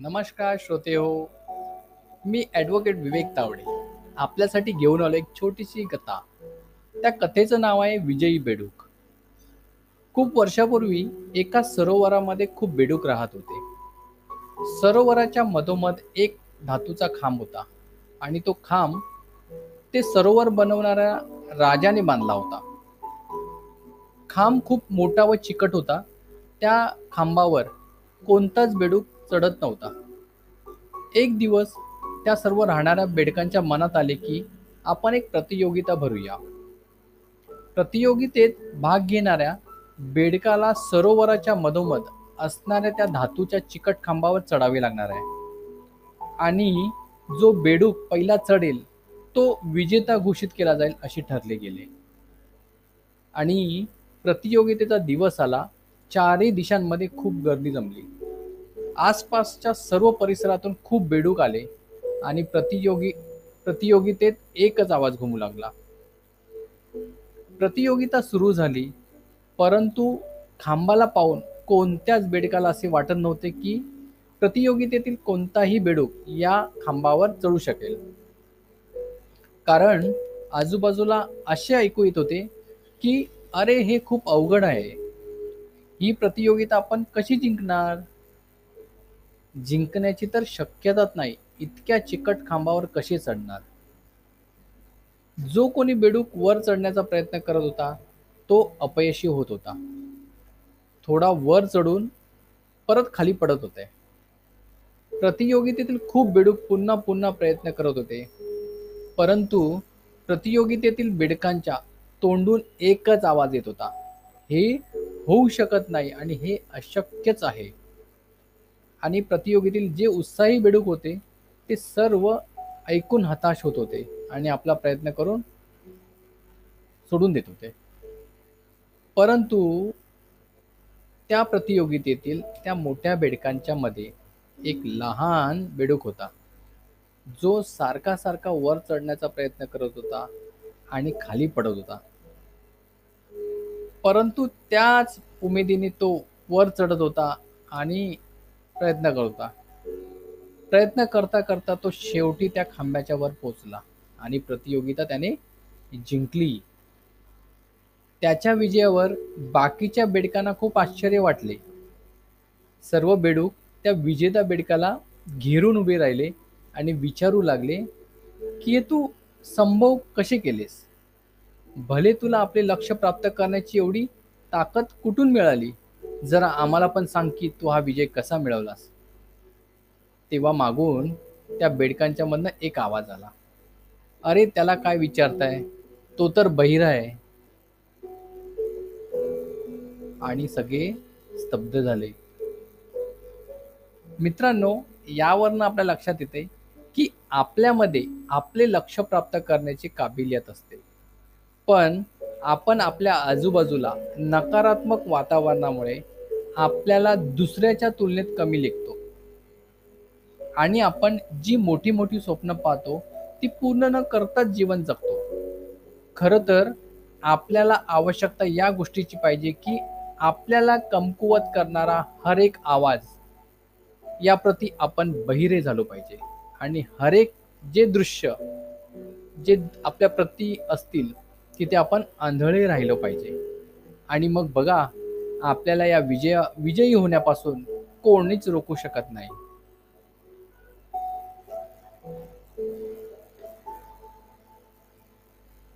नमस्कार श्रोते हो. मी ॲडव्होकेट विवेक तावडे. आपल्यासाठी घेऊन आलो एक छोटीशी कथा. त्या कथेचं नाव आहे विजयी बेडूक. खूप वर्षापूर्वी एका सरोवरामध्ये खूप बेडूक राहत होते. सरोवराच्या मधोमध एक धातूचा खांब होता आणि तो खांब ते सरोवर बनवणाऱ्या राजाने बांधला होता. खांब खूप मोठा व चिकट होता. त्या खांबावर कोणताच बेडूक चढत नव्हता. एक दिवस त्या सर्व राहणाऱ्या बेडकांच्या मनात आले की आपण एक प्रतियोगिता भरूया. प्रतियोगितेत भाग घेणाऱ्या बेडकाला सरोवराच्या मधोमध असणाऱ्या त्या धातूच्या चिकट खांबावर चढावे लागणार आहे. आणि जो बेडूक पहिला चढेल तो विजेता घोषित केला जाईल असे ठरले गेले. आणि प्रतियोगितेचा दिवस आला चारही दिशांमध्ये खूप गर्दी जमली. आसपासच्या सर्व परिसरातून खूप बेडूक आले आणि प्रतियोगी प्रतियोगितेत एकच आवाज घुमू लागला. प्रतियोगिता सुरू झाली परंतु खांबाला पाहून कोणत्याच बेडकाला असे वाटत नव्हते की प्रतियोगितेतील कोणताही बेडूक या खांबावर चढू शकेल. कारण आजूबाजूला असे ऐकू येत होते की अरे हे खूप अवघड आहे. ही प्रतियोगिता आपण कशी जिंकणार? जिंकण्याची तर शक्यताच नाही. इतक्या चिकट खांबावर कसे चढणार? जो कोणी बेडूक वर चढण्याचा प्रयत्न करत होता तो अपयशी होत होता. थोडा वर चढून परत खाली पडत होते. प्रतियोगितेतील खूप बेडूक पुन्हा पुन्हा प्रयत्न करत होते. परंतु प्रतियोगितेतील बेडकांच्या तोंडून एकच आवाज येत होता. हे होऊ शकत नाही आणि हे अशक्यच आहे. आणि प्रतियोगितील जे उत्साही बेडूक होते ते सर्व ऐकून हताश होत होते आणि आपला प्रयत्न करून सोडून देत होते. परंतु त्या प्रतियोगितेतील त्या मोठ्या बेडकांच्या मध्ये एक लहान बेडूक होता. जो सारखा सारखा वर चढण्याचा प्रयत्न करत होता आणि खाली पडत होता. परंतु त्याच उमेदीने तो वर चढत होता आणि प्रयत्न करता. प्रयत्न करता करता तो शेवटी त्या खांब्याच्या वर पोचला आणि प्रतियोगिता त्याने जिंकली. त्याच्या विजयावर बाकीच्या बेडकांना खूप आश्चर्य वाटले. सर्व बेडूक त्या विजेता बेडकाला घेरून उभे राहिले आणि विचारू लागले की हे तू संभव कसे केलेस? भले तुला आपले लक्ष प्राप्त करण्याची एवढी ताकद कुठून मिळाली? जरा आम्हाला पण सांग की तू हा विजय कसा मिळवलास? तेव्हा मागून त्या बेडकांच्या मधनं एक आवाज आला. अरे त्याला काय विचारताय? तो तर बहिरा आहे. आणि सगळे स्तब्ध झाले. मित्रांनो यावरनं आपल्या लक्षात येते की आपल्यामध्ये आपले लक्ष प्राप्त करण्याची काबिलियत असते. पण आपण आपल्या आजूबाजूला नकारात्मक वातावरणामुळे आपल्याला दुसऱ्याच्या तुलनेत कमी लेखतो. आणि आपण जी मोठी मोठी स्वप्न पाहतो ती पूर्ण न करताच जीवन जगतो. खरं तर आपल्याला आवश्यकता या गोष्टीची पाहिजे की आपल्याला कमकुवत करणारा हर एक आवाज याप्रती आपण बहिरे झालो पाहिजे. आणि हरेक जे दृश्य जे आपल्या प्रती असतील तिथे आपण आंधळे राहिलो पाहिजे. आणि मग बघा आपल्याला या विजया विजयी होण्यापासून कोणीच रोखू शकत नाही.